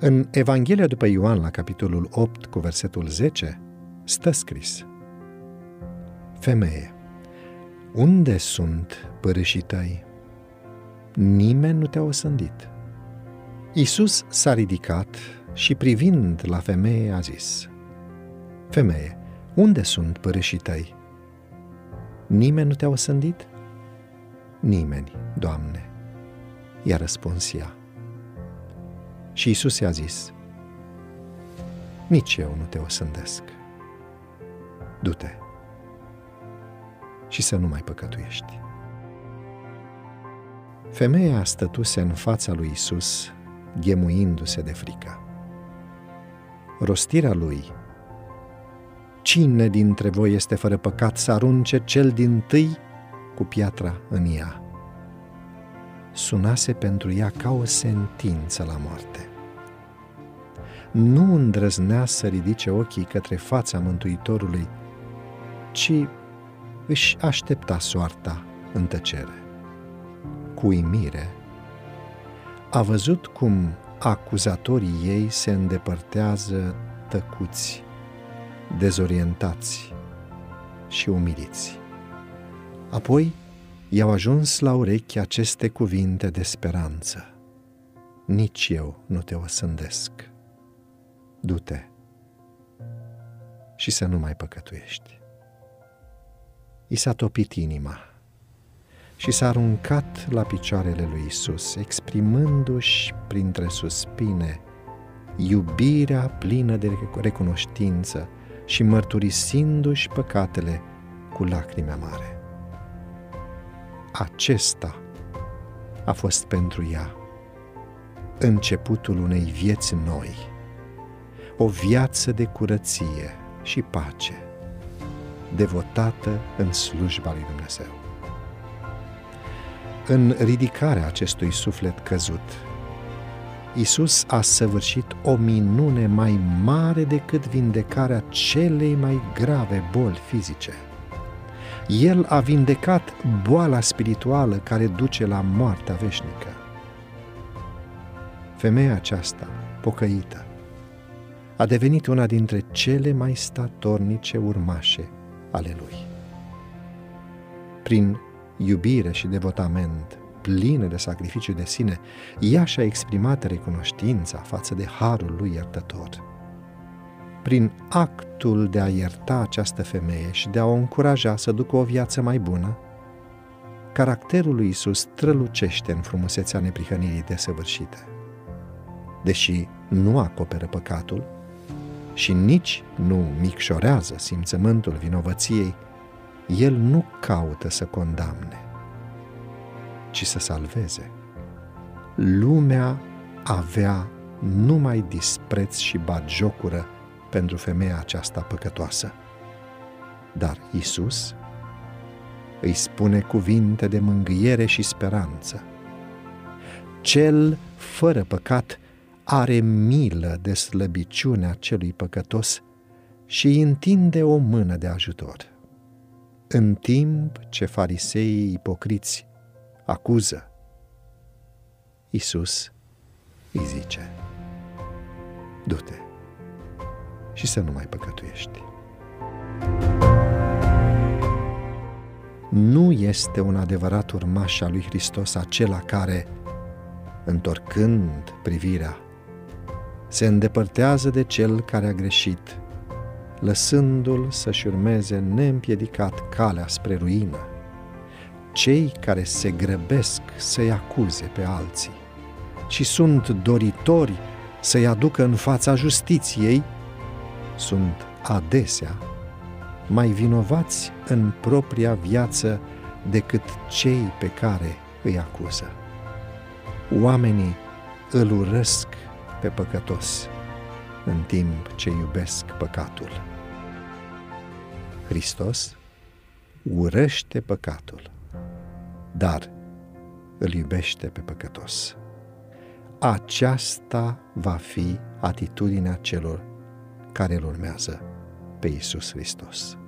În Evanghelia după Ioan, la capitolul 8, cu versetul 10, stă scris Femeie, unde sunt părâșii tăi? Nimeni nu te-a osândit. Iisus s-a ridicat și privind la femeie a zis Femeie, unde sunt părâșii tăi? Nimeni nu te-a osândit? Nimeni, Doamne, i-a răspuns ea. Și Isus i-a zis, nici eu nu te osândesc. Du-te și să nu mai păcătuiești. Femeia stătuse în fața lui Isus, ghemuindu-se de frică. Rostirea lui, Cine dintre voi este fără păcat să arunce cel din tâi cu piatra în ea? Sunase pentru ea ca o sentință la moarte nu îndrăznea să ridice ochii către fața Mântuitorului, ci își aștepta soarta în tăcere. Cu uimire, a văzut cum acuzatorii ei se îndepărtează tăcuți, dezorientați și umiliți. Apoi i-au ajuns la urechi aceste cuvinte de speranță. Nici eu nu te osândesc du-te și să nu mai păcătuiești. I s-a topit inima și s-a aruncat la picioarele lui Isus, exprimându-și printre suspine iubirea plină de recunoștință și mărturisindu-și păcatele cu lacrime amare. Acesta a fost pentru ea începutul unei vieți noi o viață de curăție și pace, devotată în slujba lui Dumnezeu. În ridicarea acestui suflet căzut, Isus a săvârșit o minune mai mare decât vindecarea celei mai grave boli fizice. El a vindecat boala spirituală care duce la moartea veșnică. Femeia aceasta, pocăită, a devenit una dintre cele mai statornice urmașe ale lui. Prin iubire și devotament plină de sacrificiu de sine, ea și-a exprimat recunoștința față de harul lui iertător. Prin actul de a ierta această femeie și de a o încuraja să ducă o viață mai bună, caracterul lui Isus strălucește în frumusețea neprihănirii desăvârșite. Deși nu acoperă păcatul, și nici nu micșorează simțământul vinovăției, el nu caută să condamne, ci să salveze. Lumea avea numai dispreț și batjocură pentru femeia aceasta păcătoasă. Dar Isus îi spune cuvinte de mângâiere și speranță. Cel fără păcat are milă de slăbiciunea celui păcătos și îi întinde o mână de ajutor. În timp ce fariseii ipocriți acuză, Isus îi zice, du-te și să nu mai păcătuiești. Nu este un adevărat urmaș al lui Hristos acela care, întorcând privirea se îndepărtează de cel care a greșit, lăsându-l să-și urmeze neîmpiedicat calea spre ruină. Cei care se grăbesc să-i acuze pe alții și sunt doritori să-i aducă în fața justiției, sunt adesea mai vinovați în propria viață decât cei pe care îi acuză. Oamenii îl urăsc pe păcătos, în timp ce iubesc păcatul. Hristos urăște păcatul, dar îl iubește pe păcătos. Aceasta va fi atitudinea celor care îl urmează pe Isus Hristos.